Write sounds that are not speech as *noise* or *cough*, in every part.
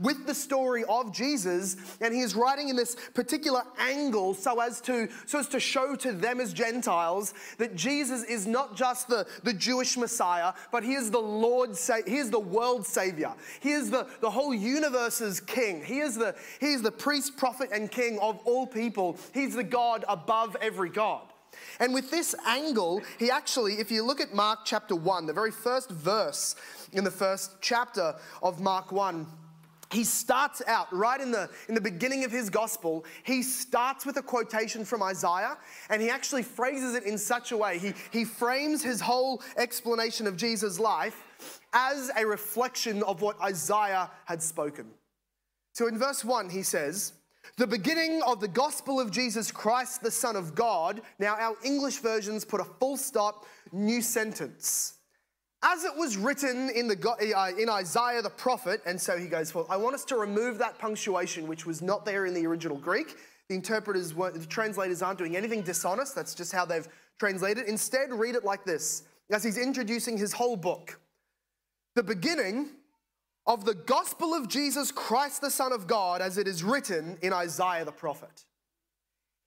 with the story of Jesus, and he is writing in this particular angle so as to so as to show to them as Gentiles that Jesus is not just the, the Jewish Messiah, but he is the Lord, he is the world Savior. He is the, the whole universe's king. He is the he is the priest, prophet, and king of all people. He's the God above every God. And with this angle, he actually, if you look at Mark chapter 1, the very first verse in the first chapter of Mark 1, he starts out right in the, in the beginning of his gospel, he starts with a quotation from Isaiah and he actually phrases it in such a way. He, he frames his whole explanation of Jesus' life as a reflection of what Isaiah had spoken. So in verse 1, he says, The beginning of the gospel of Jesus Christ, the Son of God. Now, our English versions put a full stop, new sentence as it was written in, the, uh, in Isaiah the prophet, and so he goes. I want us to remove that punctuation, which was not there in the original Greek. The interpreters, were the translators aren't doing anything dishonest. That's just how they've translated. Instead, read it like this as he's introducing his whole book. The beginning of the gospel of Jesus Christ, the Son of God, as it is written in Isaiah the prophet.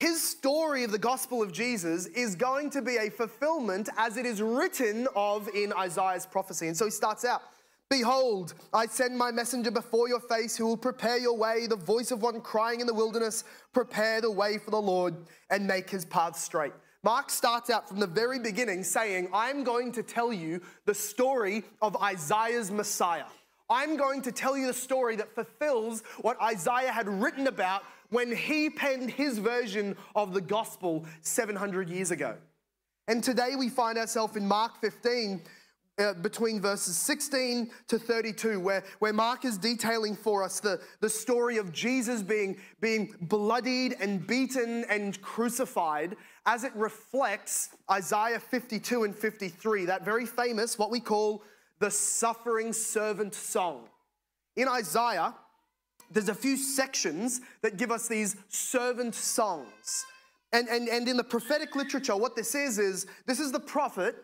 His story of the gospel of Jesus is going to be a fulfillment as it is written of in Isaiah's prophecy. And so he starts out Behold, I send my messenger before your face who will prepare your way, the voice of one crying in the wilderness, prepare the way for the Lord and make his path straight. Mark starts out from the very beginning saying, I'm going to tell you the story of Isaiah's Messiah. I'm going to tell you the story that fulfills what Isaiah had written about when he penned his version of the gospel 700 years ago. And today we find ourselves in Mark 15. Uh, between verses 16 to 32, where, where Mark is detailing for us the, the story of Jesus being, being bloodied and beaten and crucified as it reflects Isaiah 52 and 53, that very famous, what we call the suffering servant song. In Isaiah, there's a few sections that give us these servant songs. And, and, and in the prophetic literature, what this is, is this is the prophet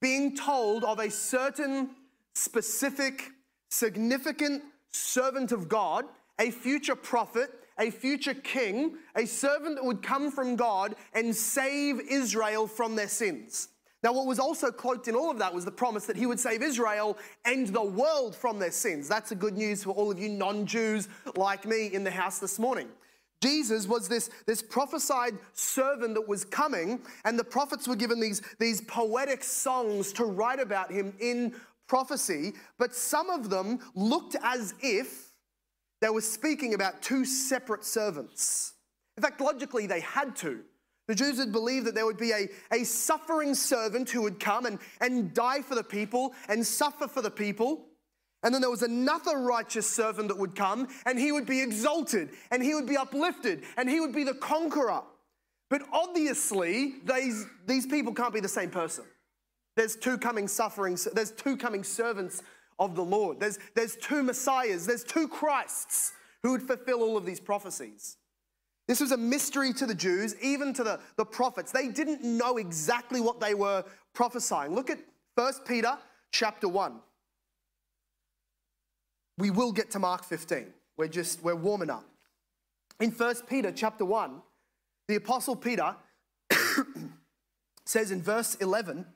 being told of a certain specific, significant servant of God, a future prophet, a future king, a servant that would come from God and save Israel from their sins. Now, what was also cloaked in all of that was the promise that he would save Israel and the world from their sins. That's a good news for all of you non Jews like me in the house this morning. Jesus was this, this prophesied servant that was coming, and the prophets were given these, these poetic songs to write about him in prophecy, but some of them looked as if they were speaking about two separate servants. In fact, logically, they had to. The Jews had believed that there would be a, a suffering servant who would come and, and die for the people and suffer for the people. And then there was another righteous servant that would come and he would be exalted and he would be uplifted and he would be the conqueror. But obviously, these, these people can't be the same person. There's two coming suffering, there's two coming servants of the Lord. There's, there's two messiahs, there's two Christs who would fulfill all of these prophecies. This was a mystery to the Jews, even to the, the prophets. They didn't know exactly what they were prophesying. Look at 1 Peter chapter 1. We will get to Mark 15. We're just, we're warming up. In 1 Peter chapter 1, the apostle Peter *coughs* says in verse 11,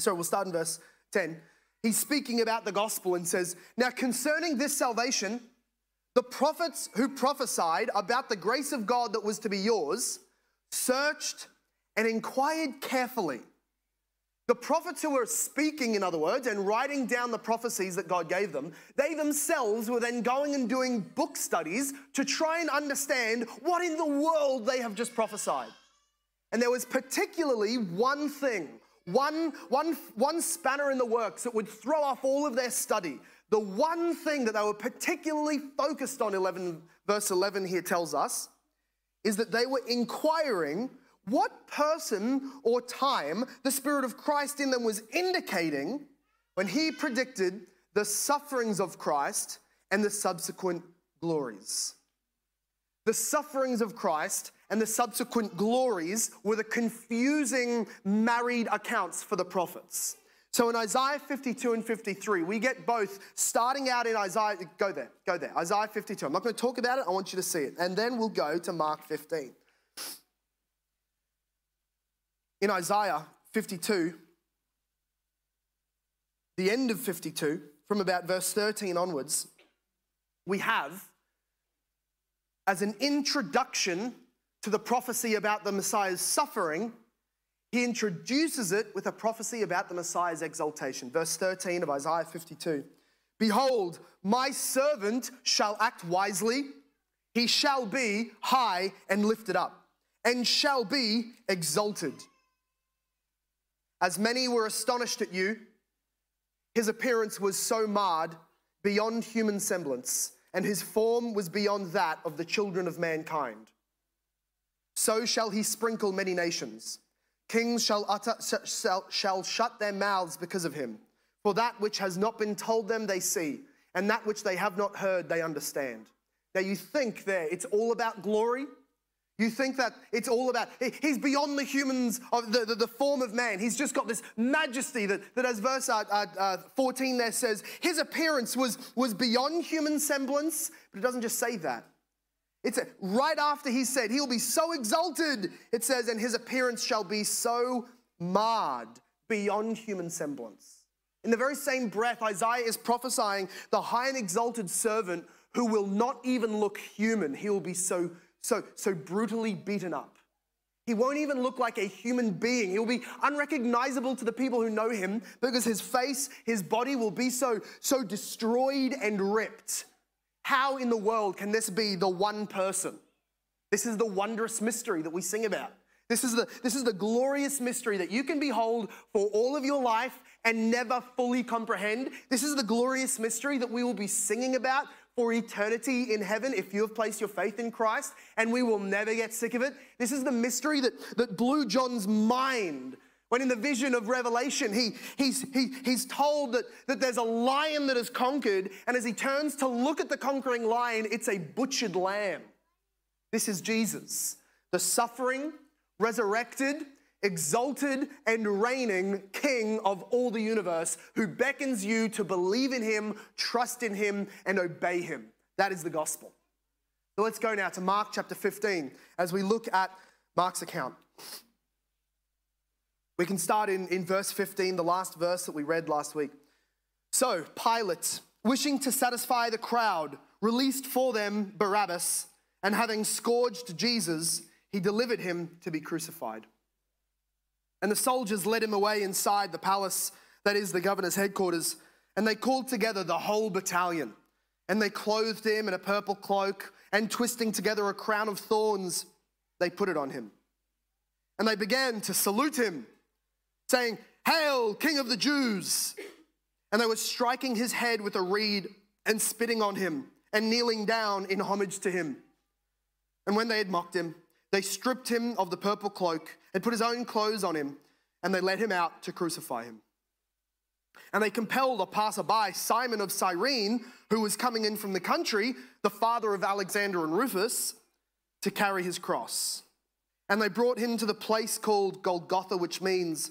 sorry, we'll start in verse 10. He's speaking about the gospel and says, Now concerning this salvation, the prophets who prophesied about the grace of God that was to be yours searched and inquired carefully. The prophets who were speaking, in other words, and writing down the prophecies that God gave them, they themselves were then going and doing book studies to try and understand what in the world they have just prophesied. And there was particularly one thing, one, one, one spanner in the works that would throw off all of their study. The one thing that they were particularly focused on, 11, verse 11 here tells us, is that they were inquiring what person or time the Spirit of Christ in them was indicating when he predicted the sufferings of Christ and the subsequent glories. The sufferings of Christ and the subsequent glories were the confusing married accounts for the prophets. So in Isaiah 52 and 53, we get both starting out in Isaiah, go there, go there, Isaiah 52. I'm not going to talk about it, I want you to see it. And then we'll go to Mark 15. In Isaiah 52, the end of 52, from about verse 13 onwards, we have as an introduction to the prophecy about the Messiah's suffering he introduces it with a prophecy about the Messiah's exaltation. Verse 13 of Isaiah 52 Behold, my servant shall act wisely, he shall be high and lifted up, and shall be exalted. As many were astonished at you, his appearance was so marred beyond human semblance, and his form was beyond that of the children of mankind. So shall he sprinkle many nations Kings shall, utter, shall, shut their mouths because of him. For that which has not been told them they see, and that which they have not heard they understand. Now you think there it's all about glory. You think that it's all about, he's beyond the humans, of the, the, the form of man. He's just got this majesty that, that as verse uh, uh, uh 14 there says, his appearance was, was beyond human semblance, but it doesn't just say that. It's a, right after he said, He'll be so exalted, it says, and his appearance shall be so marred beyond human semblance. In the very same breath, Isaiah is prophesying the high and exalted servant who will not even look human. He will be so, so, so brutally beaten up. He won't even look like a human being. He'll be unrecognizable to the people who know him because his face, his body will be so, so destroyed and ripped how in the world can this be the one person? This is the wondrous mystery that we sing about. This is the, this is the glorious mystery that you can behold for all of your life and never fully comprehend. This is the glorious mystery that we will be singing about for eternity in heaven if you have placed your faith in Christ, and we will never get sick of it. This is the mystery that, that blew John's mind when in the vision of Revelation, he, he's, he, he's told that, that there's a lion that has conquered, and as he turns to look at the conquering lion, it's a butchered lamb. This is Jesus, the suffering, resurrected, exalted, and reigning King of all the universe, who beckons you to believe in him, trust in him, and obey him. That is the gospel. So let's go now to Mark chapter 15 as we look at Mark's account. We can start in, in verse 15, the last verse that we read last week. So, Pilate, wishing to satisfy the crowd, released for them Barabbas, and having scourged Jesus, he delivered him to be crucified. And the soldiers led him away inside the palace, that is the governor's headquarters, and they called together the whole battalion. And they clothed him in a purple cloak, and twisting together a crown of thorns, they put it on him. And they began to salute him saying, Hail, King of the Jews! And they were striking his head with a reed and spitting on him and kneeling down in homage to him. And when they had mocked him, they stripped him of the purple cloak and put his own clothes on him, and they led him out to crucify him. And they compelled a passerby, Simon of Cyrene, who was coming in from the country, the father of Alexander and Rufus, to carry his cross. And they brought him to the place called Golgotha, which means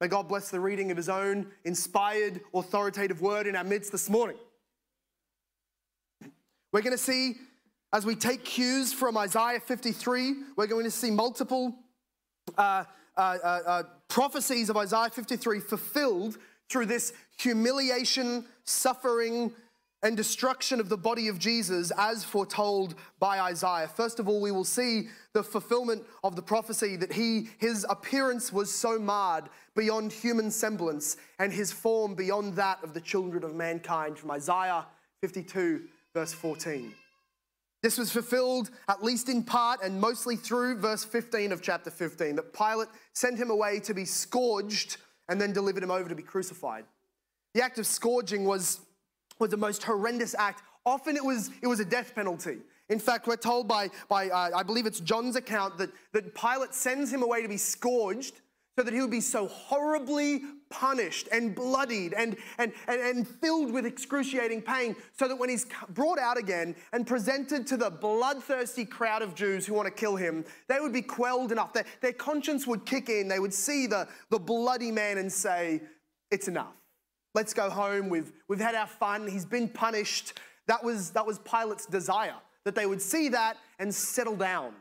May God bless the reading of his own inspired, authoritative word in our midst this morning. We're going to see, as we take cues from Isaiah 53, we're going to see multiple uh, uh, uh, uh prophecies of Isaiah 53 fulfilled through this humiliation, suffering, and destruction of the body of Jesus as foretold by Isaiah. First of all, we will see the fulfillment of the prophecy that he his appearance was so marred beyond human semblance and his form beyond that of the children of mankind from Isaiah 52 verse 14. This was fulfilled, at least in part and mostly through verse 15 of chapter 15, that Pilate sent him away to be scourged and then delivered him over to be crucified. The act of scourging was, was the most horrendous act. Often it was, it was a death penalty. In fact, we're told by, by uh, I believe it's John's account, that, that Pilate sends him away to be scourged so that he would be so horribly punished and bloodied and, and, and, and filled with excruciating pain, so that when he's brought out again and presented to the bloodthirsty crowd of Jews who want to kill him, they would be quelled enough. Their, their conscience would kick in. They would see the, the bloody man and say, It's enough. Let's go home. We've, we've had our fun. He's been punished. That was, that was Pilate's desire, that they would see that and settle down.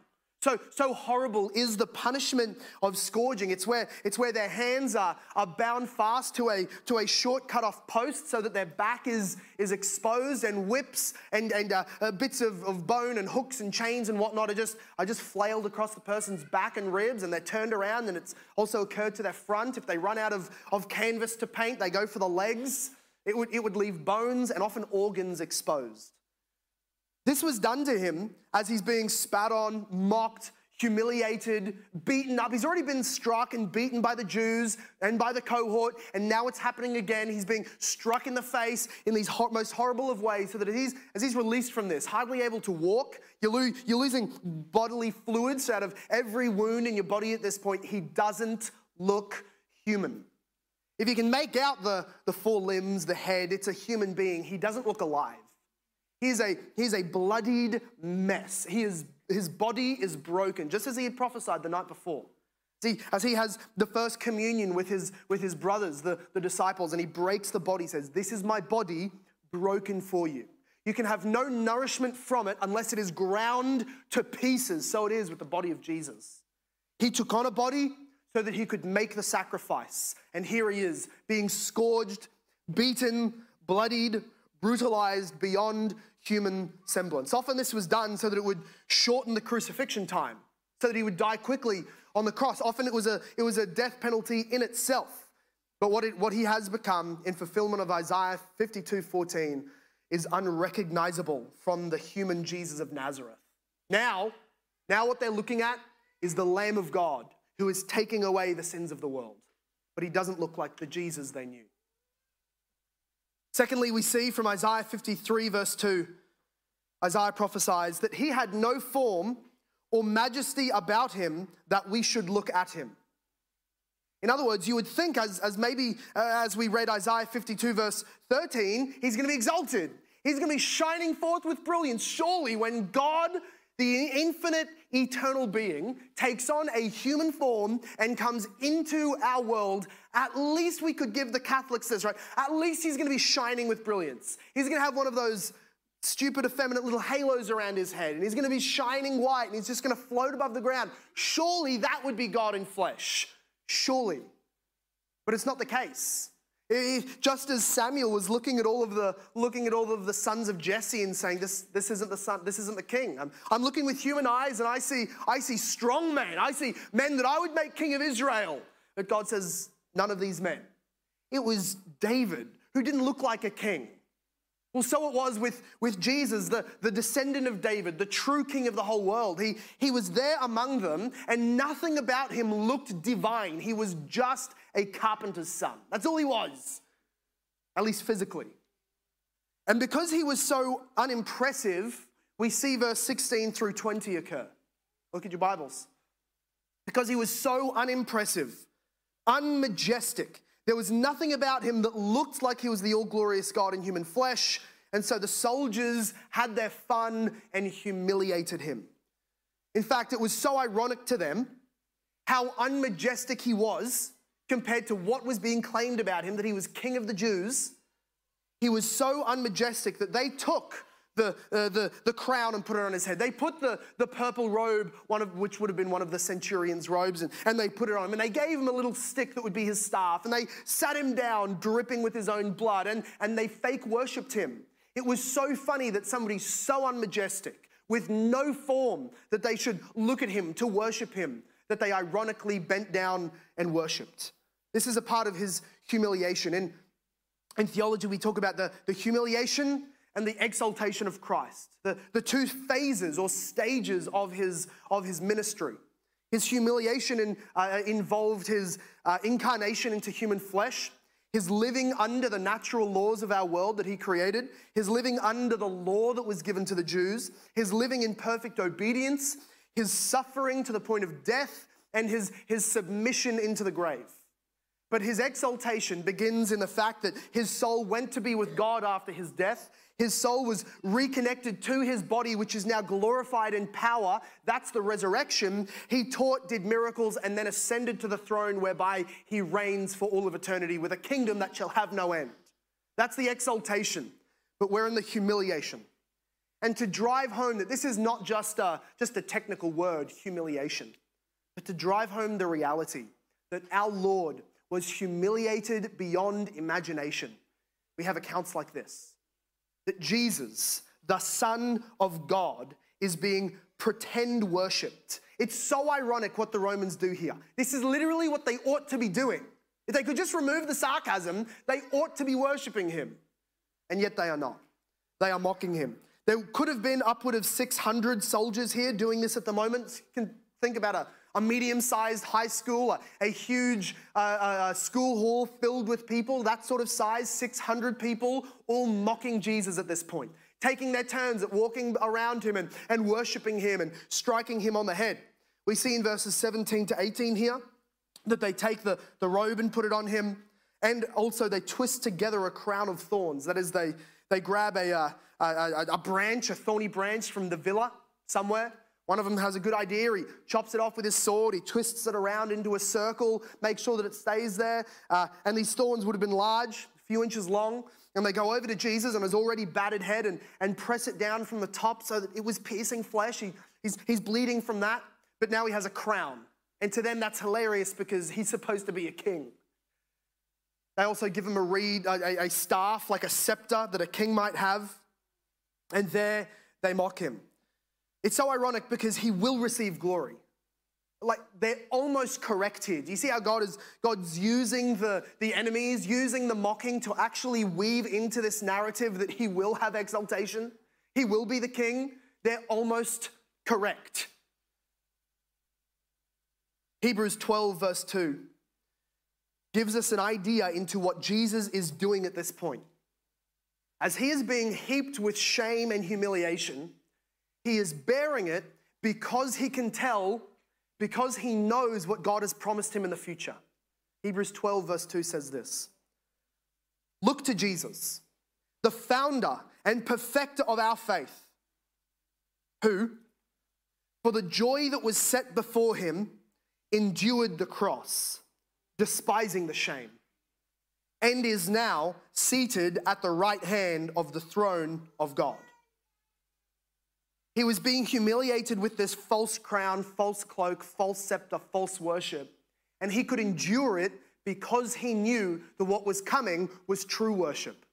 So, so horrible is the punishment of scourging. It's where, it's where their hands are, are bound fast to a, to a short cut off post so that their back is, is exposed and whips and, and uh, uh, bits of, of bone and hooks and chains and whatnot are just, are just flailed across the person's back and ribs and they're turned around and it's also occurred to their front. If they run out of, of canvas to paint, they go for the legs. It would, it would leave bones and often organs exposed. This was done to him as he's being spat on, mocked, humiliated, beaten up. He's already been struck and beaten by the Jews and by the cohort, and now it's happening again. He's being struck in the face in these most horrible of ways, so that he's, as he's released from this, hardly able to walk, you're, lo- you're losing bodily fluids out of every wound in your body at this point. He doesn't look human. If you can make out the, the four limbs, the head, it's a human being. He doesn't look alive. He's a, he's a bloodied mess. He is, his body is broken, just as he had prophesied the night before. See, as he has the first communion with his, with his brothers, the, the disciples, and he breaks the body, says, This is my body broken for you. You can have no nourishment from it unless it is ground to pieces. So it is with the body of Jesus. He took on a body so that he could make the sacrifice. And here he is, being scourged, beaten, bloodied, brutalized beyond human semblance. Often this was done so that it would shorten the crucifixion time, so that he would die quickly on the cross. Often it was a, it was a death penalty in itself. But what, it, what he has become in fulfillment of Isaiah 52 14 is unrecognizable from the human Jesus of Nazareth. Now, now what they're looking at is the Lamb of God who is taking away the sins of the world. But he doesn't look like the Jesus they knew. Secondly, we see from Isaiah 53, verse 2, Isaiah prophesies that he had no form or majesty about him that we should look at him. In other words, you would think, as, as maybe uh, as we read Isaiah 52, verse 13, he's going to be exalted. He's going to be shining forth with brilliance. Surely, when God the infinite, eternal being takes on a human form and comes into our world, at least we could give the Catholics this, right? At least he's going to be shining with brilliance. He's going to have one of those stupid, effeminate little halos around his head, and he's going to be shining white, and he's just going to float above the ground. Surely that would be God in flesh. Surely. But it's not the case. Just as Samuel was looking at all of the looking at all of the sons of Jesse and saying, "This, this isn't the son, this isn't the king." I'm, I'm looking with human eyes and I see I see strong men. I see men that I would make king of Israel. But God says, none of these men. It was David who didn't look like a king. Well, so it was with, with Jesus, the, the descendant of David, the true king of the whole world. He, he was there among them, and nothing about him looked divine. He was just a carpenter's son. That's all he was, at least physically. And because he was so unimpressive, we see verse 16 through 20 occur. Look at your Bibles. Because he was so unimpressive, unmajestic, there was nothing about him that looked like he was the all glorious God in human flesh. And so the soldiers had their fun and humiliated him. In fact, it was so ironic to them how unmajestic he was compared to what was being claimed about him that he was king of the Jews. He was so unmajestic that they took the, uh, the, the crown and put it on his head. They put the, the purple robe, one of which would have been one of the centurion's robes, and, and they put it on him. And they gave him a little stick that would be his staff. And they sat him down, dripping with his own blood, and, and they fake worshipped him. It was so funny that somebody so unmajestic, with no form, that they should look at him to worship him, that they ironically bent down and worshipped. This is a part of his humiliation. In, in theology, we talk about the, the humiliation and the exaltation of Christ, the, the two phases or stages of his, of his ministry. His humiliation in, uh, involved his uh, incarnation into human flesh, his living under the natural laws of our world that he created, his living under the law that was given to the Jews, his living in perfect obedience, his suffering to the point of death, and his, his submission into the grave. But his exaltation begins in the fact that his soul went to be with God after his death. His soul was reconnected to his body, which is now glorified in power. That's the resurrection. He taught, did miracles, and then ascended to the throne whereby he reigns for all of eternity with a kingdom that shall have no end. That's the exaltation. But we're in the humiliation. And to drive home that this is not just a, just a technical word, humiliation, but to drive home the reality that our Lord was humiliated beyond imagination. We have accounts like this that Jesus, the Son of God, is being pretend worshipped. It's so ironic what the Romans do here. This is literally what they ought to be doing. If they could just remove the sarcasm, they ought to be worshiping him. And yet they are not. They are mocking him. There could have been upward of 600 soldiers here doing this at the moment. You can think about a a medium sized high school, a, a huge uh, uh, school hall filled with people, that sort of size, 600 people, all mocking Jesus at this point, taking their turns at walking around him and, and worshiping him and striking him on the head. We see in verses 17 to 18 here that they take the, the robe and put it on him, and also they twist together a crown of thorns. That is, they, they grab a, uh, a, a, a branch, a thorny branch from the villa somewhere, one of them has a good idea. He chops it off with his sword. He twists it around into a circle, makes sure that it stays there. Uh, and these thorns would have been large, a few inches long. And they go over to Jesus and his already battered head and, and press it down from the top so that it was piercing flesh. He, he's, he's bleeding from that. But now he has a crown. And to them, that's hilarious because he's supposed to be a king. They also give him a reed, a, a staff, like a scepter that a king might have. And there they mock him. It's so ironic because he will receive glory. Like they're almost correct here. Do you see how God is God's using the, the enemies, using the mocking to actually weave into this narrative that he will have exaltation? He will be the king. They're almost correct. Hebrews 12, verse 2, gives us an idea into what Jesus is doing at this point. As he is being heaped with shame and humiliation, he is bearing it because he can tell, because he knows what God has promised him in the future. Hebrews 12, verse 2 says this Look to Jesus, the founder and perfecter of our faith, who, for the joy that was set before him, endured the cross, despising the shame, and is now seated at the right hand of the throne of God. He was being humiliated with this false crown, false cloak, false scepter, false worship. And he could endure it because he knew that what was coming was true worship,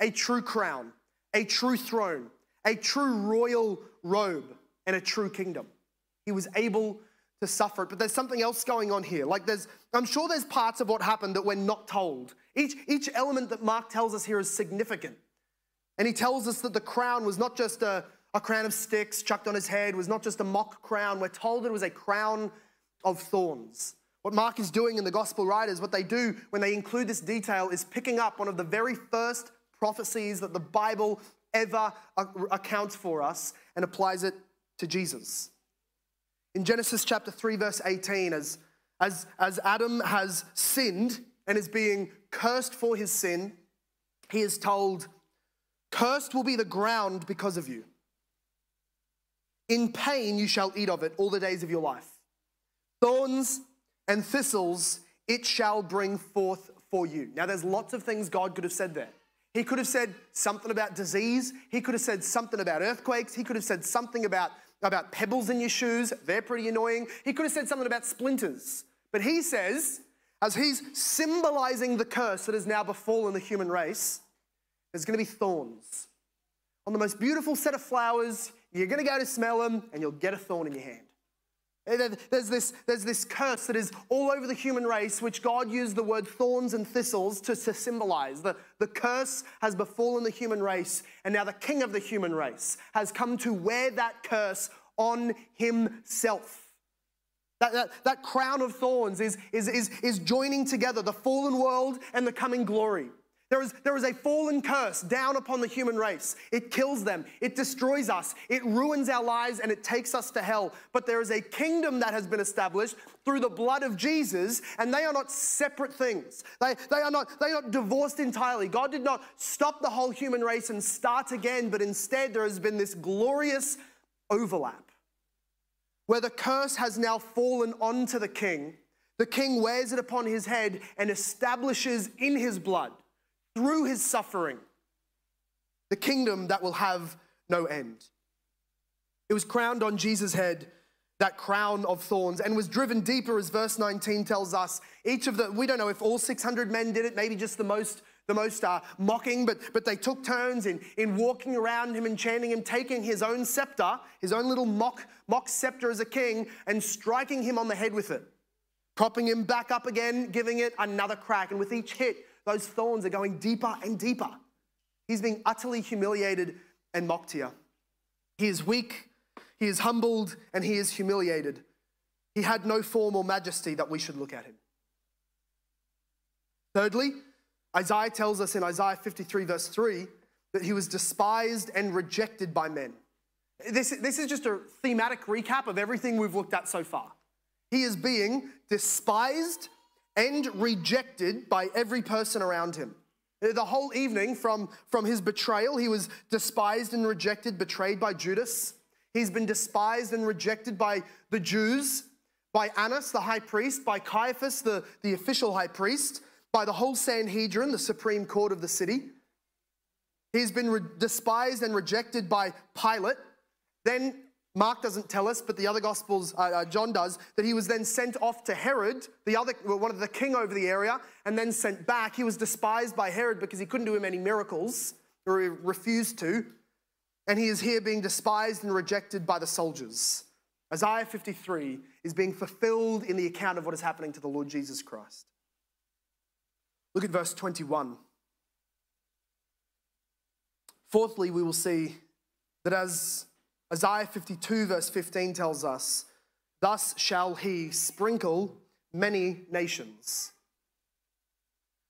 a true crown, a true throne, a true royal robe, and a true kingdom. He was able to suffer it. But there's something else going on here. Like there's, I'm sure there's parts of what happened that we're not told. Each, each element that Mark tells us here is significant. And he tells us that the crown was not just a, a crown of sticks chucked on his head was not just a mock crown. We're told it was a crown of thorns. What Mark is doing in the gospel writers, what they do when they include this detail is picking up one of the very first prophecies that the Bible ever accounts for us and applies it to Jesus. In Genesis chapter 3, verse 18, as, as, as Adam has sinned and is being cursed for his sin, he is told, Cursed will be the ground because of you. In pain you shall eat of it all the days of your life. Thorns and thistles it shall bring forth for you. Now, there's lots of things God could have said there. He could have said something about disease. He could have said something about earthquakes. He could have said something about, about pebbles in your shoes. They're pretty annoying. He could have said something about splinters. But he says, as he's symbolizing the curse that has now befallen the human race, there's going to be thorns. On the most beautiful set of flowers, you're going to go to smell them and you'll get a thorn in your hand. There's this, there's this curse that is all over the human race, which God used the word thorns and thistles to, to symbolize. The, the curse has befallen the human race, and now the king of the human race has come to wear that curse on himself. That, that, that crown of thorns is, is, is, is joining together the fallen world and the coming glory. There is, there is a fallen curse down upon the human race. It kills them, it destroys us, it ruins our lives, and it takes us to hell. But there is a kingdom that has been established through the blood of Jesus, and they are not separate things. They, they, are, not, they are not divorced entirely. God did not stop the whole human race and start again, but instead there has been this glorious overlap where the curse has now fallen onto the king. The king wears it upon his head and establishes in his blood through his suffering the kingdom that will have no end. It was crowned on Jesus' head, that crown of thorns, and was driven deeper, as verse 19 tells us. Each of the, we don't know if all 600 men did it, maybe just the most the most uh, mocking, but, but they took turns in, in walking around him and chanting him, taking his own scepter, his own little mock, mock scepter as a king, and striking him on the head with it, propping him back up again, giving it another crack. And with each hit, those thorns are going deeper and deeper. He's being utterly humiliated and mocked here. He is weak, he is humbled, and he is humiliated. He had no form or majesty that we should look at him. Thirdly, Isaiah tells us in Isaiah 53, verse 3, that he was despised and rejected by men. This, this is just a thematic recap of everything we've looked at so far. He is being despised and rejected by every person around him. The whole evening from, from his betrayal, he was despised and rejected, betrayed by Judas. He's been despised and rejected by the Jews, by Annas, the high priest, by Caiaphas, the, the official high priest, by the whole Sanhedrin, the supreme court of the city. He's been re- despised and rejected by Pilate. Then Mark doesn't tell us, but the other Gospels, uh, uh, John does, that he was then sent off to Herod, the other, one of the king over the area, and then sent back. He was despised by Herod because he couldn't do him any miracles, or he refused to. And he is here being despised and rejected by the soldiers. Isaiah 53 is being fulfilled in the account of what is happening to the Lord Jesus Christ. Look at verse 21. Fourthly, we will see that as Isaiah 52, verse 15 tells us, Thus shall he sprinkle many nations.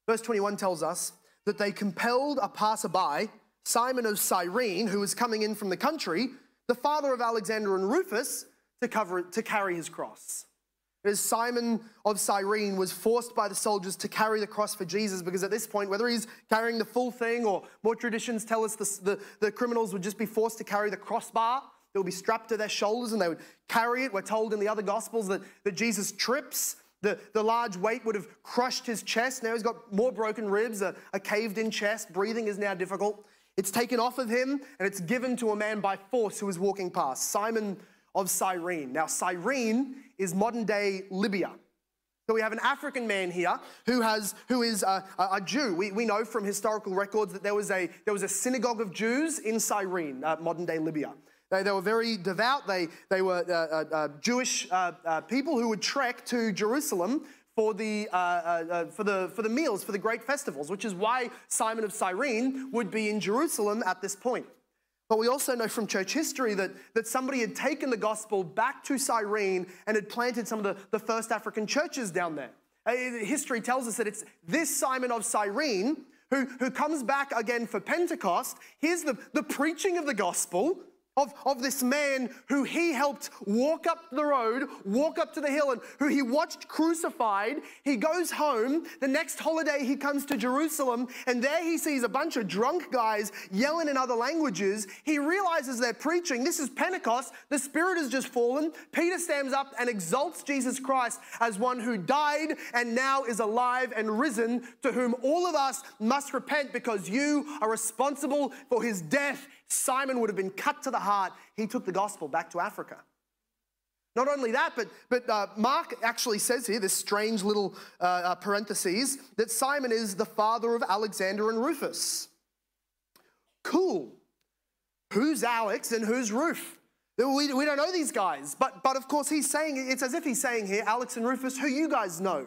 Verse 21 tells us that they compelled a passerby, Simon of Cyrene, who was coming in from the country, the father of Alexander and Rufus, to, cover, to carry his cross. As Simon of Cyrene was forced by the soldiers to carry the cross for Jesus because at this point, whether he's carrying the full thing or more traditions tell us the, the, the criminals would just be forced to carry the crossbar that would be strapped to their shoulders and they would carry it. We're told in the other Gospels that, that Jesus trips. The, the large weight would have crushed his chest. Now he's got more broken ribs, a, a caved in chest. Breathing is now difficult. It's taken off of him and it's given to a man by force who is walking past, Simon of Cyrene. Now, Cyrene is modern day Libya. So we have an African man here who, has, who is a, a Jew. We, we know from historical records that there was a, there was a synagogue of Jews in Cyrene, uh, modern day Libya. They, they were very devout. They, they were uh, uh, uh Jewish uh, uh, people who would trek to Jerusalem for the, for, the, for the meals, for the great festivals, which is why Simon of Cyrene would be in Jerusalem at this point. But we also know from church history that, that somebody had taken the gospel back to Cyrene and had planted some of the, the first African churches down there. Uh, history tells us that it's this Simon of Cyrene who, who comes back again for Pentecost. Here's the, the preaching of the gospel of, of this man who he helped walk up the road, walk up to the hill, and who he watched crucified. He goes home. The next holiday, he comes to Jerusalem, and there he sees a bunch of drunk guys yelling in other languages. He realizes they're preaching. This is Pentecost. The Spirit has just fallen. Peter stands up and exalts Jesus Christ as one who died and now is alive and risen, to whom all of us must repent because you are responsible for his death Simon would have been cut to the heart. He took the gospel back to Africa. Not only that, but, but uh, Mark actually says here, this strange little uh, uh, parentheses, that Simon is the father of Alexander and Rufus. Cool. Who's Alex and who's Ruf? We, we don't know these guys, but, but of course he's saying, it's as if he's saying here, Alex and Rufus, who you guys know.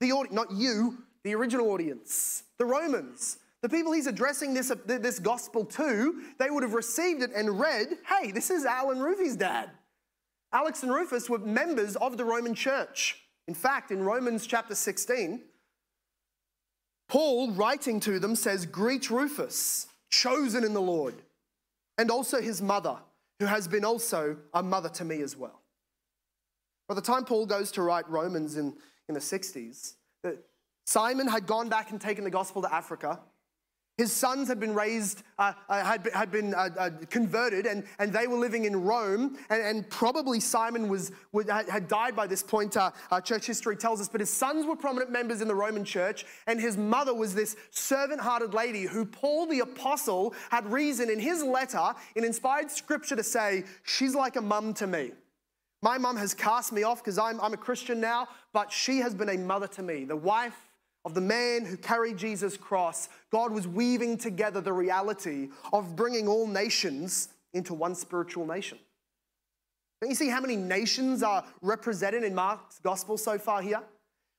The not you, the original audience, the Romans. The people he's addressing this, this gospel to, they would have received it and read, hey, this is Al and Rufy's dad. Alex and Rufus were members of the Roman church. In fact, in Romans chapter 16, Paul, writing to them, says, Greet Rufus, chosen in the Lord, and also his mother, who has been also a mother to me as well. By the time Paul goes to write Romans in, in the 60s, Simon had gone back and taken the gospel to Africa. His sons had been raised, uh, uh, had, been, had been uh, uh, converted, and, and they were living in Rome. And, and probably Simon was, had died by this point, uh, uh, church history tells us. But his sons were prominent members in the Roman church, and his mother was this servant hearted lady who Paul the apostle had reason in his letter, in inspired scripture, to say, She's like a mum to me. My mum has cast me off because I'm, I'm a Christian now, but she has been a mother to me, the wife of the man who carried Jesus' cross, God was weaving together the reality of bringing all nations into one spiritual nation. Don't you see how many nations are represented in Mark's gospel so far here?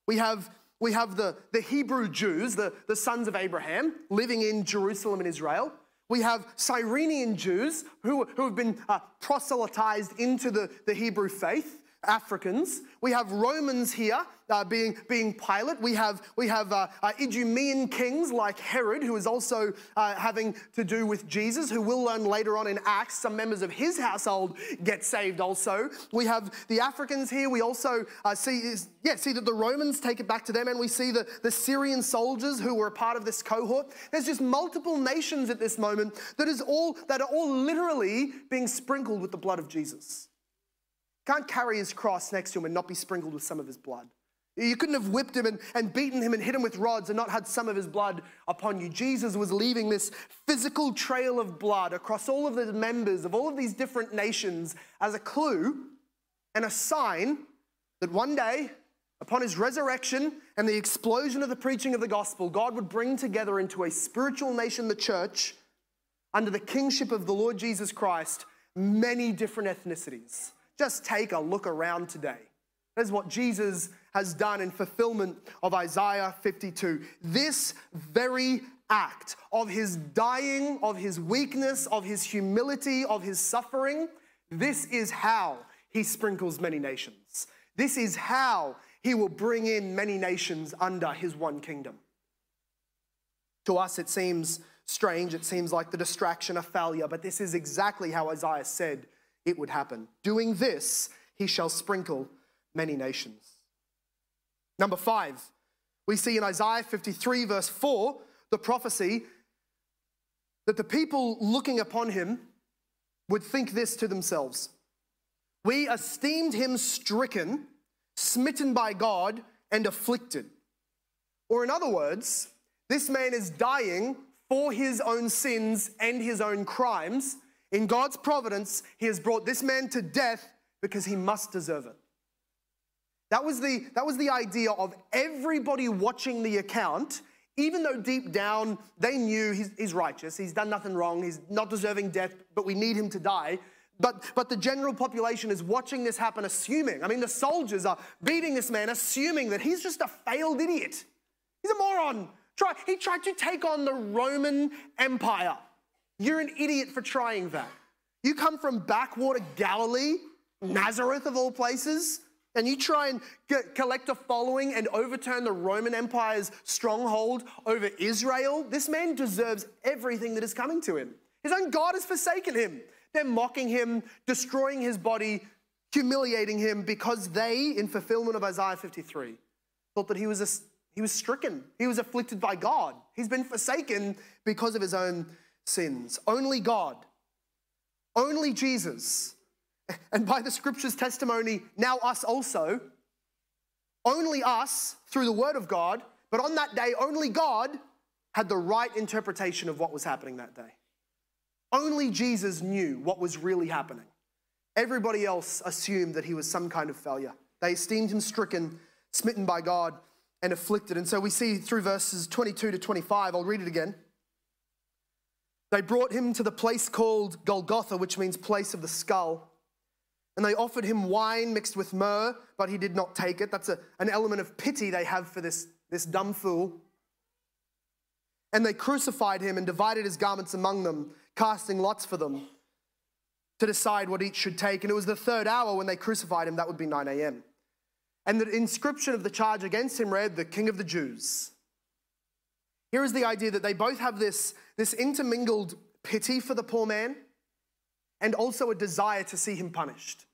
We have, we have the, the Hebrew Jews, the, the sons of Abraham, living in Jerusalem and Israel. We have Cyrenian Jews who, who have been uh, proselytized into the, the Hebrew faith. Africans. We have Romans here uh, being, being Pilate. We have, we have uh, uh, Idumean kings like Herod, who is also uh, having to do with Jesus, who we'll learn later on in Acts. Some members of his household get saved also. We have the Africans here. We also uh, see, is, yeah, see that the Romans take it back to them, and we see the, the Syrian soldiers who were a part of this cohort. There's just multiple nations at this moment that is all that are all literally being sprinkled with the blood of Jesus. Can't carry his cross next to him and not be sprinkled with some of his blood. You couldn't have whipped him and, and beaten him and hit him with rods and not had some of his blood upon you. Jesus was leaving this physical trail of blood across all of the members of all of these different nations as a clue and a sign that one day, upon his resurrection and the explosion of the preaching of the gospel, God would bring together into a spiritual nation, the church, under the kingship of the Lord Jesus Christ, many different ethnicities. Just take a look around today. That is what Jesus has done in fulfillment of Isaiah 52. This very act of his dying, of his weakness, of his humility, of his suffering, this is how he sprinkles many nations. This is how he will bring in many nations under his one kingdom. To us, it seems strange. It seems like the distraction, a failure, but this is exactly how Isaiah said it would happen. Doing this, he shall sprinkle many nations. Number five, we see in Isaiah 53, verse 4, the prophecy that the people looking upon him would think this to themselves We esteemed him stricken, smitten by God, and afflicted. Or, in other words, this man is dying for his own sins and his own crimes, in God's providence, He has brought this man to death because he must deserve it. That was the, that was the idea of everybody watching the account, even though deep down they knew he's, he's righteous, he's done nothing wrong, he's not deserving death, but we need him to die. But, but the general population is watching this happen, assuming, I mean, the soldiers are beating this man, assuming that he's just a failed idiot. He's a moron. He tried to take on the Roman Empire. You're an idiot for trying that. You come from backwater Galilee, Nazareth of all places, and you try and get, collect a following and overturn the Roman Empire's stronghold over Israel. This man deserves everything that is coming to him. His own God has forsaken him. They're mocking him, destroying his body, humiliating him because they, in fulfillment of Isaiah 53, thought that he was, a, he was stricken. He was afflicted by God. He's been forsaken because of his own sins. Only God, only Jesus, *laughs* and by the scripture's testimony, now us also, only us through the word of God, but on that day, only God had the right interpretation of what was happening that day. Only Jesus knew what was really happening. Everybody else assumed that he was some kind of failure. They esteemed him stricken, smitten by God, and afflicted. And so we see through verses 22 to 25, I'll read it again. They brought him to the place called Golgotha, which means place of the skull. And they offered him wine mixed with myrrh, but he did not take it. That's a, an element of pity they have for this, this dumb fool. And they crucified him and divided his garments among them, casting lots for them to decide what each should take. And it was the third hour when they crucified him, that would be 9 a.m. And the inscription of the charge against him read, The King of the Jews. Here is the idea that they both have this, this intermingled pity for the poor man and also a desire to see him punished.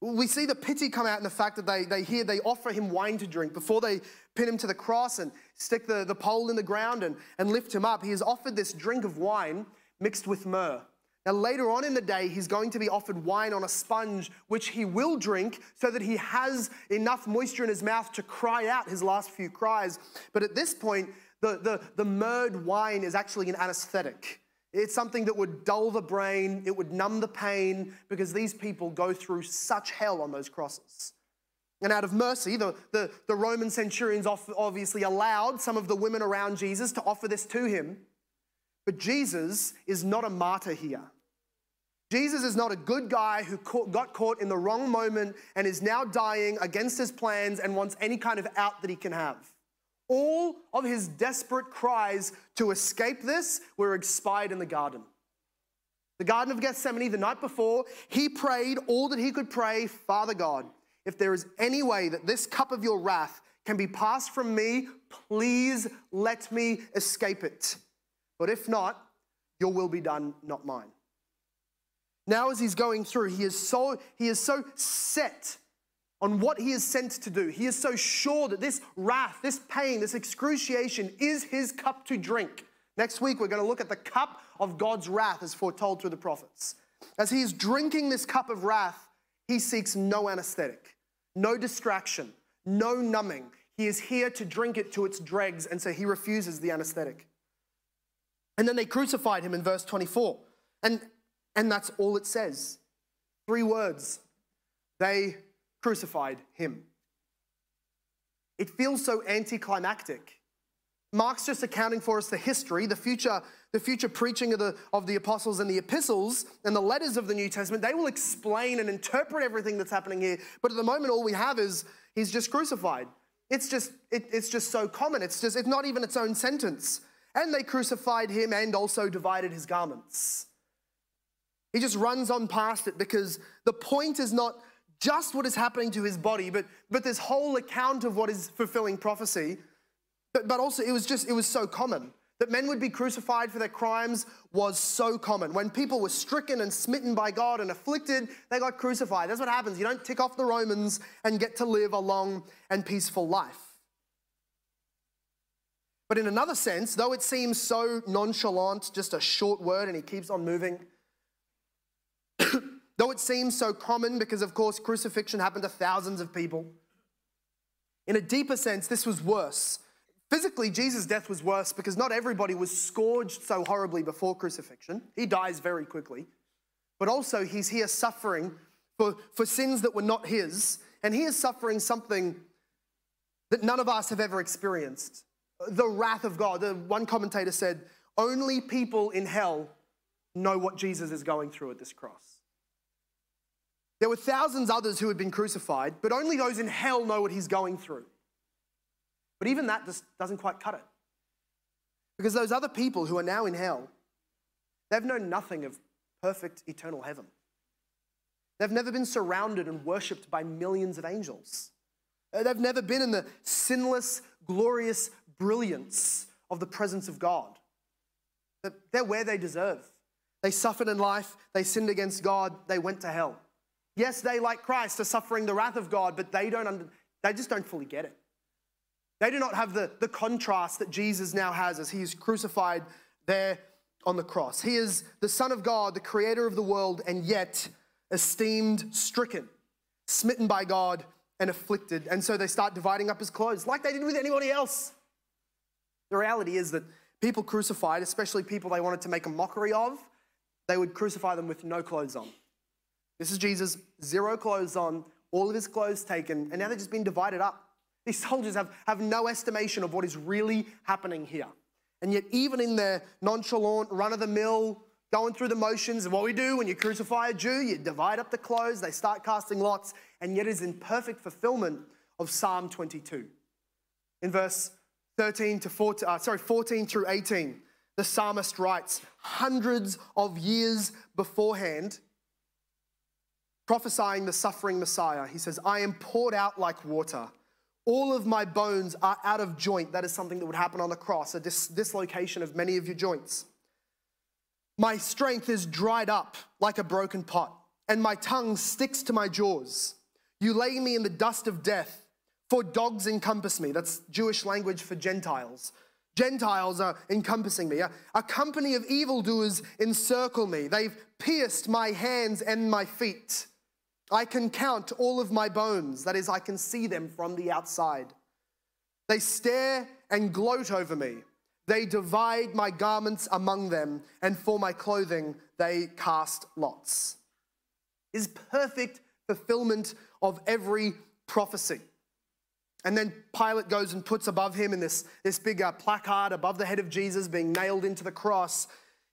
We see the pity come out in the fact that they, they hear they offer him wine to drink before they pin him to the cross and stick the, the pole in the ground and, and lift him up. He is offered this drink of wine mixed with myrrh. Now, later on in the day, he's going to be offered wine on a sponge, which he will drink so that he has enough moisture in his mouth to cry out his last few cries. But at this point, the, the, the wine is actually an anesthetic. It's something that would dull the brain, it would numb the pain, because these people go through such hell on those crosses. And out of mercy, the, the, the Roman centurions obviously allowed some of the women around Jesus to offer this to him. But Jesus is not a martyr here. Jesus is not a good guy who got caught in the wrong moment and is now dying against his plans and wants any kind of out that he can have. All of his desperate cries to escape this were expired in the garden. The Garden of Gethsemane, the night before, he prayed all that he could pray Father God, if there is any way that this cup of your wrath can be passed from me, please let me escape it. But if not, your will be done, not mine. Now, as he's going through, he is so, he is so set on what he is sent to do. He is so sure that this wrath, this pain, this excruciation is his cup to drink. Next week, we're going to look at the cup of God's wrath as foretold through the prophets. As he is drinking this cup of wrath, he seeks no anesthetic, no distraction, no numbing. He is here to drink it to its dregs, and so he refuses the anesthetic. And then they crucified him in verse 24. And and that's all it says. Three words. They crucified him. It feels so anticlimactic. Mark's just accounting for us the history, the future, the future preaching of the, of the apostles and the epistles and the letters of the New Testament. They will explain and interpret everything that's happening here. But at the moment, all we have is he's just crucified. It's just, it, it's just so common. It's just, it's not even its own sentence. And they crucified him and also divided his garments. He just runs on past it because the point is not just what is happening to his body, but, but this whole account of what is fulfilling prophecy. But, but also, it was just, it was so common. That men would be crucified for their crimes was so common. When people were stricken and smitten by God and afflicted, they got crucified. That's what happens. You don't tick off the Romans and get to live a long and peaceful life. But in another sense, though it seems so nonchalant, just a short word, and he keeps on moving, Though it seems so common because, of course, crucifixion happened to thousands of people, in a deeper sense, this was worse. Physically, Jesus' death was worse because not everybody was scourged so horribly before crucifixion. He dies very quickly. But also, he's here suffering for, for sins that were not his, and he is suffering something that none of us have ever experienced the wrath of God. One commentator said, Only people in hell know what Jesus is going through at this cross. There were thousands others who had been crucified, but only those in hell know what he's going through. But even that just doesn't quite cut it. Because those other people who are now in hell, they've known nothing of perfect eternal heaven. They've never been surrounded and worshipped by millions of angels. Uh, they've never been in the sinless, glorious brilliance of the presence of God. They're where they deserve. They suffered in life, they sinned against God, they went to hell. Yes, they, like Christ, are suffering the wrath of God, but they, don't under, they just don't fully get it. They do not have the, the contrast that Jesus now has as he is crucified there on the cross. He is the Son of God, the creator of the world, and yet esteemed, stricken, smitten by God, and afflicted. And so they start dividing up his clothes like they did with anybody else. The reality is that people crucified, especially people they wanted to make a mockery of, they would crucify them with no clothes on. This is Jesus, zero clothes on, all of his clothes taken, and now they've just been divided up. These *laughs* soldiers have, have no estimation of what is really happening here. And yet, even in their nonchalant, run of the mill, going through the motions of what we do when you crucify a Jew, you divide up the clothes, they start casting lots, and yet it is in perfect fulfillment of Psalm 22. In verse 13 to 14, uh, sorry, 14 through 18, the psalmist writes, hundreds of years beforehand, prophesying the suffering Messiah, he says, I am poured out like water. All of my bones are out of joint. That is something that would happen on the cross, a dis- dislocation of many of your joints. My strength is dried up like a broken pot, and my tongue sticks to my jaws. You lay me in the dust of death, for dogs encompass me. That's Jewish language for Gentiles. Gentiles are encompassing me. A, a company of evildoers encircle me. They've pierced my hands and my feet. I can count all of my bones. That is, I can see them from the outside. They stare and gloat over me. They divide my garments among them, and for my clothing they cast lots. Is perfect fulfillment of every prophecy. And then Pilate goes and puts above him in this, this big uh, placard above the head of Jesus being nailed into the cross.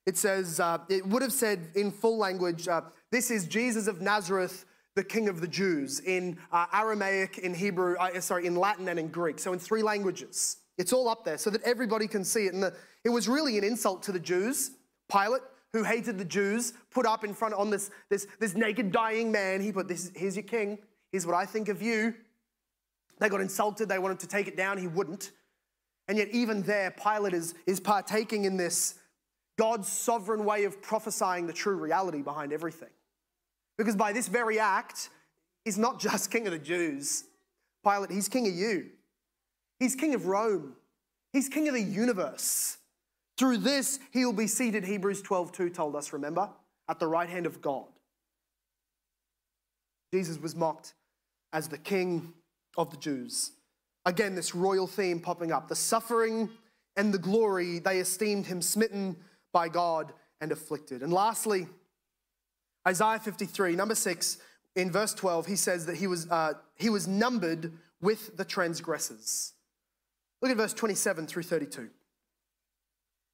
It says, uh, it would have said in full language, uh, This is Jesus of Nazareth, the King of the Jews, in uh, Aramaic, in Hebrew, uh, sorry, in Latin and in Greek. So in three languages. It's all up there so that everybody can see it. And the, it was really an insult to the Jews. Pilate, who hated the Jews, put up in front on this, this, this naked dying man, he put, this, Here's your king. Here's what I think of you. They got insulted. They wanted to take it down. He wouldn't. And yet, even there, Pilate is, is partaking in this God's sovereign way of prophesying the true reality behind everything. Because by this very act, he's not just king of the Jews. Pilate, he's king of you. He's king of Rome. He's king of the universe. Through this, he will be seated, Hebrews 12 2 told us, remember, at the right hand of God. Jesus was mocked as the king of the Jews. Again, this royal theme popping up. The suffering and the glory, they esteemed him smitten by God and afflicted. And lastly, Isaiah 53, number six, in verse 12, he says that he was, uh, he was numbered with the transgressors. Look at verse 27 through 32.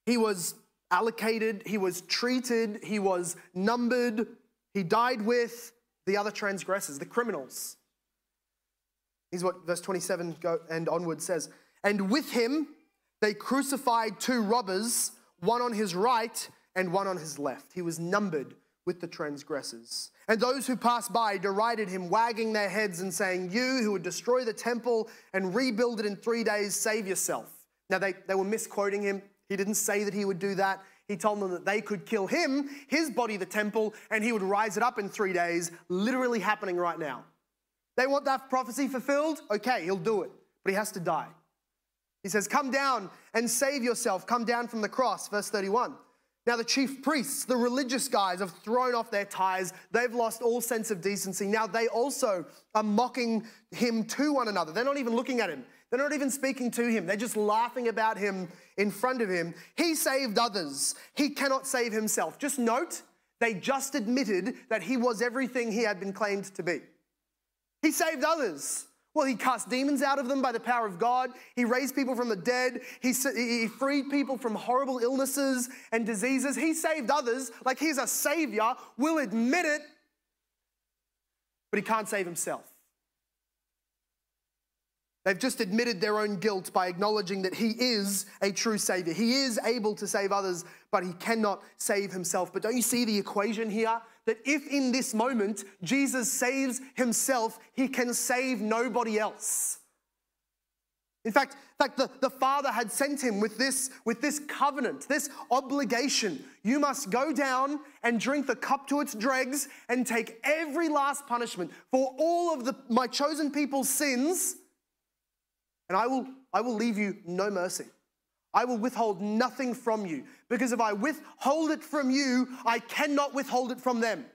He was allocated, he was treated, he was numbered, he died with the other transgressors, the criminals. Here's what verse 27 and onward says And with him they crucified two robbers, one on his right and one on his left. He was numbered with the transgressors. And those who passed by derided him, wagging their heads and saying, You who would destroy the temple and rebuild it in three days, save yourself. Now, they, they were misquoting him. He didn't say that he would do that. He told them that they could kill him, his body, the temple, and he would rise it up in three days, literally happening right now. They want that prophecy fulfilled? Okay, he'll do it, but he has to die. He says, Come down and save yourself. Come down from the cross, verse 31. Now, the chief priests, the religious guys, have thrown off their ties. They've lost all sense of decency. Now, they also are mocking him to one another. They're not even looking at him, they're not even speaking to him. They're just laughing about him in front of him. He saved others, he cannot save himself. Just note, they just admitted that he was everything he had been claimed to be. He saved others. Well, he cast demons out of them by the power of God. He raised people from the dead. He, he freed people from horrible illnesses and diseases. He saved others like he's a savior. We'll admit it, but he can't save himself. They've just admitted their own guilt by acknowledging that he is a true savior. He is able to save others, but he cannot save himself. But don't you see the equation here? That if in this moment Jesus saves himself, he can save nobody else. In fact, in fact the, the Father had sent him with this, with this covenant, this obligation. You must go down and drink the cup to its dregs and take every last punishment for all of the, my chosen people's sins, and I will, I will leave you no mercy. I will withhold nothing from you, because if I withhold it from you, I cannot withhold it from them.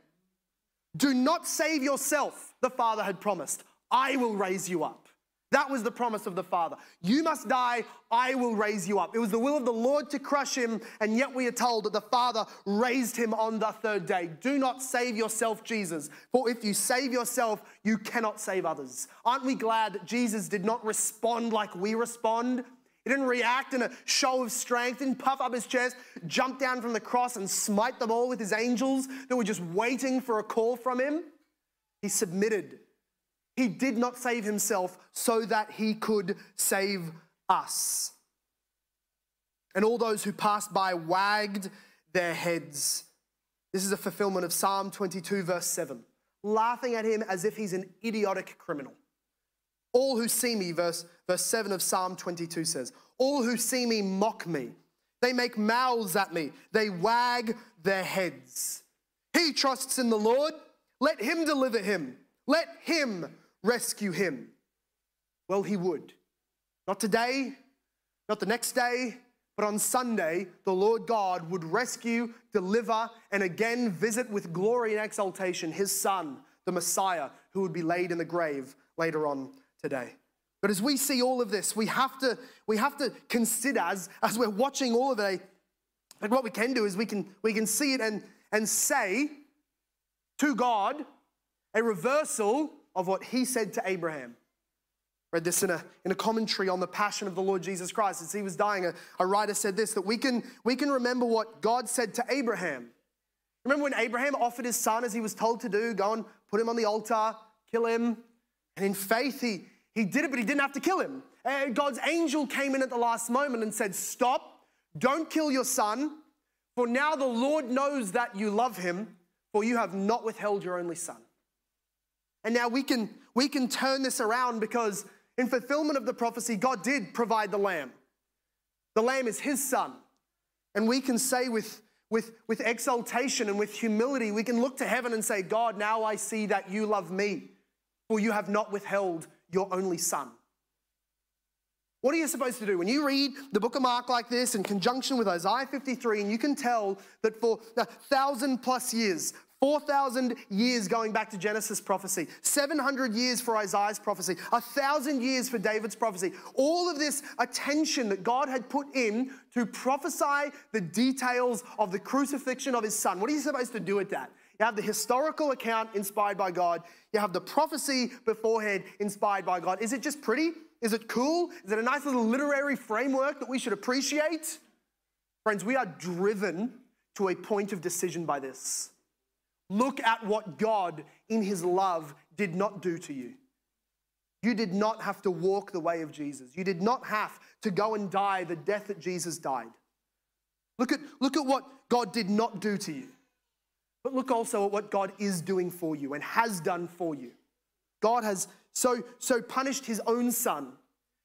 Do not save yourself, the Father had promised. I will raise you up. That was the promise of the Father. You must die, I will raise you up. It was the will of the Lord to crush him, and yet we are told that the Father raised him on the third day. Do not save yourself, Jesus, for if you save yourself, you cannot save others. Aren't we glad that Jesus did not respond like we respond? He didn't react in a show of strength, didn't puff up his chest, jump down from the cross and smite them all with his angels that were just waiting for a call from him. He submitted he did not save himself so that he could save us. And all those who passed by wagged their heads. This is a fulfillment of Psalm 22, verse 7, laughing at him as if he's an idiotic criminal. All who see me, verse, verse 7 of Psalm 22 says, All who see me mock me. They make mouths at me. They wag their heads. He trusts in the Lord. Let him deliver him. Let him rescue him? Well, he would. Not today, not the next day, but on Sunday, the Lord God would rescue, deliver, and again visit with glory and exaltation his son, the Messiah, who would be laid in the grave later on today. But as we see all of this, we have to, we have to consider, as, as we're watching all of it, like what we can do is we can, we can see it and, and say to God a reversal of what he said to Abraham. Read this in a, in a commentary on the passion of the Lord Jesus Christ. As he was dying, a, a writer said this that we can, we can remember what God said to Abraham. Remember when Abraham offered his son as he was told to do, go and put him on the altar, kill him. And in faith, he, he did it, but he didn't have to kill him. God's angel came in at the last moment and said, Stop, don't kill your son, for now the Lord knows that you love him, for you have not withheld your only son. And now we can, we can turn this around because in fulfillment of the prophecy, God did provide the lamb. The lamb is his son. And we can say with, with, with exaltation and with humility, we can look to heaven and say, God, now I see that you love me, for you have not withheld your only son. What are you supposed to do? When you read the book of Mark like this in conjunction with Isaiah 53, and you can tell that for a thousand plus years, 4,000 years going back to Genesis prophecy, 700 years for Isaiah's prophecy, 1,000 years for David's prophecy. All of this attention that God had put in to prophesy the details of the crucifixion of his son. What are you supposed to do with that? You have the historical account inspired by God, you have the prophecy beforehand inspired by God. Is it just pretty? Is it cool? Is it a nice little literary framework that we should appreciate? Friends, we are driven to a point of decision by this. Look at what God, in His love, did not do to you. You did not have to walk the way of Jesus. You did not have to go and die the death that Jesus died. Look at, look at what God did not do to you. But look also at what God is doing for you and has done for you. God has so, so punished his own son.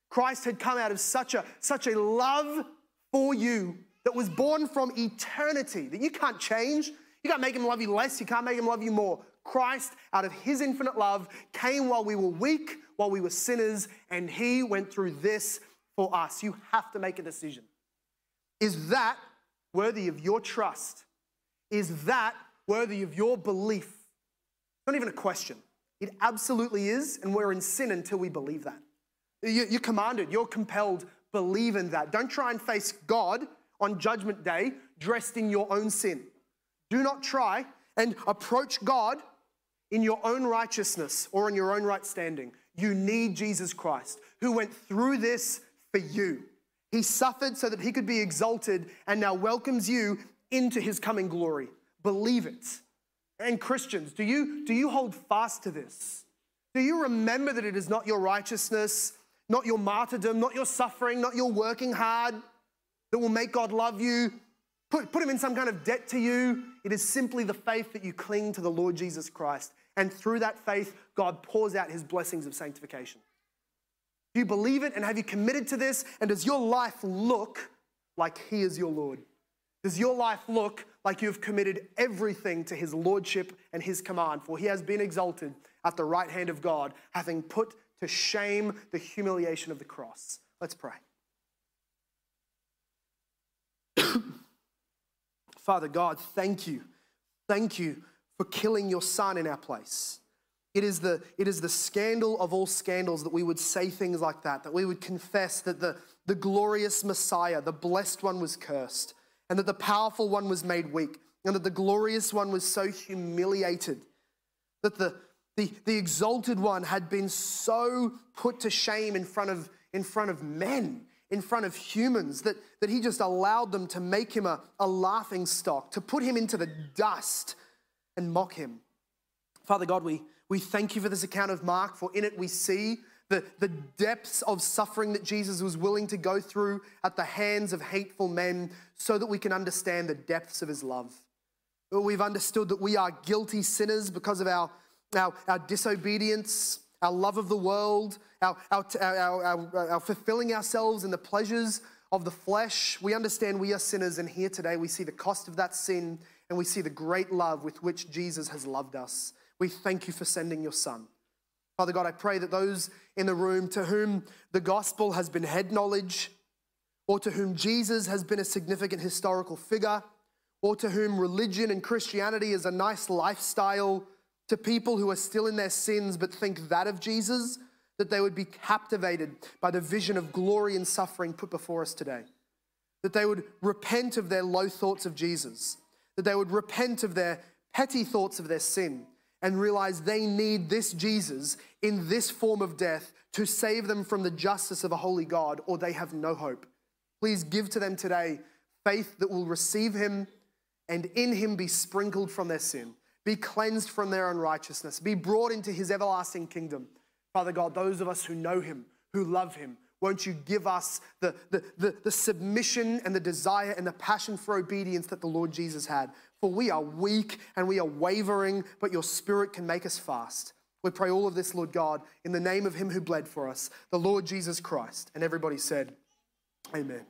Christ had come out of such a, such a love for you that was born from eternity that you can't change. You can't make him love you less, you can't make him love you more. Christ, out of his infinite love, came while we were weak, while we were sinners, and he went through this for us. You have to make a decision. Is that worthy of your trust? Is that worthy of your belief? It's not even a question. It absolutely is, and we're in sin until we believe that. You're commanded, you're compelled, believe in that. Don't try and face God on Judgment Day dressed in your own sin. Do not try and approach God in your own righteousness or in your own right standing. You need Jesus Christ, who went through this for you. He suffered so that he could be exalted and now welcomes you into his coming glory. Believe it. And Christians, do you, do you hold fast to this? Do you remember that it is not your righteousness, not your martyrdom, not your suffering, not your working hard that will make God love you, put, put him in some kind of debt to you. It is simply the faith that you cling to the Lord Jesus Christ. And through that faith, God pours out his blessings of sanctification. Do you believe it and have you committed to this? And does your life look like He is your Lord? Does your life look like you've committed everything to His Lordship and His command? For He has been exalted at the right hand of God, having put to shame the humiliation of the cross. Let's pray. *coughs* Father God, thank you. Thank you for killing your son in our place. It is, the, it is the scandal of all scandals that we would say things like that, that we would confess that the, the glorious Messiah, the blessed one, was cursed, and that the powerful one was made weak, and that the glorious one was so humiliated, that the, the, the exalted one had been so put to shame in front of, in front of men, in front of humans, that, that he just allowed them to make him a, a laughing stock, to put him into the dust and mock him. Father God, we, we thank you for this account of Mark, for in it we see the, the depths of suffering that Jesus was willing to go through at the hands of hateful men so that we can understand the depths of his love. We've understood that we are guilty sinners because of our, our, our disobedience, our love of the world, our, our, our, our, fulfilling ourselves in the pleasures of the flesh. We understand we are sinners, and here today we see the cost of that sin and we see the great love with which Jesus has loved us. We thank you for sending your son. Father God, I pray that those in the room to whom the gospel has been head knowledge, or to whom Jesus has been a significant historical figure, or to whom religion and Christianity is a nice lifestyle, to people who are still in their sins but think that of Jesus, that they would be captivated by the vision of glory and suffering put before us today. That they would repent of their low thoughts of Jesus, that they would repent of their petty thoughts of their sin, and realize they need this Jesus in this form of death to save them from the justice of a holy God, or they have no hope. Please give to them today faith that will receive him and in him be sprinkled from their sin, be cleansed from their unrighteousness, be brought into his everlasting kingdom. Father God, those of us who know him, who love him, won't you give us the, the, the, the, submission and the desire and the passion for obedience that the Lord Jesus had? For we are weak and we are wavering, but your spirit can make us fast. We pray all of this, Lord God, in the name of him who bled for us, the Lord Jesus Christ. And everybody said, Amen.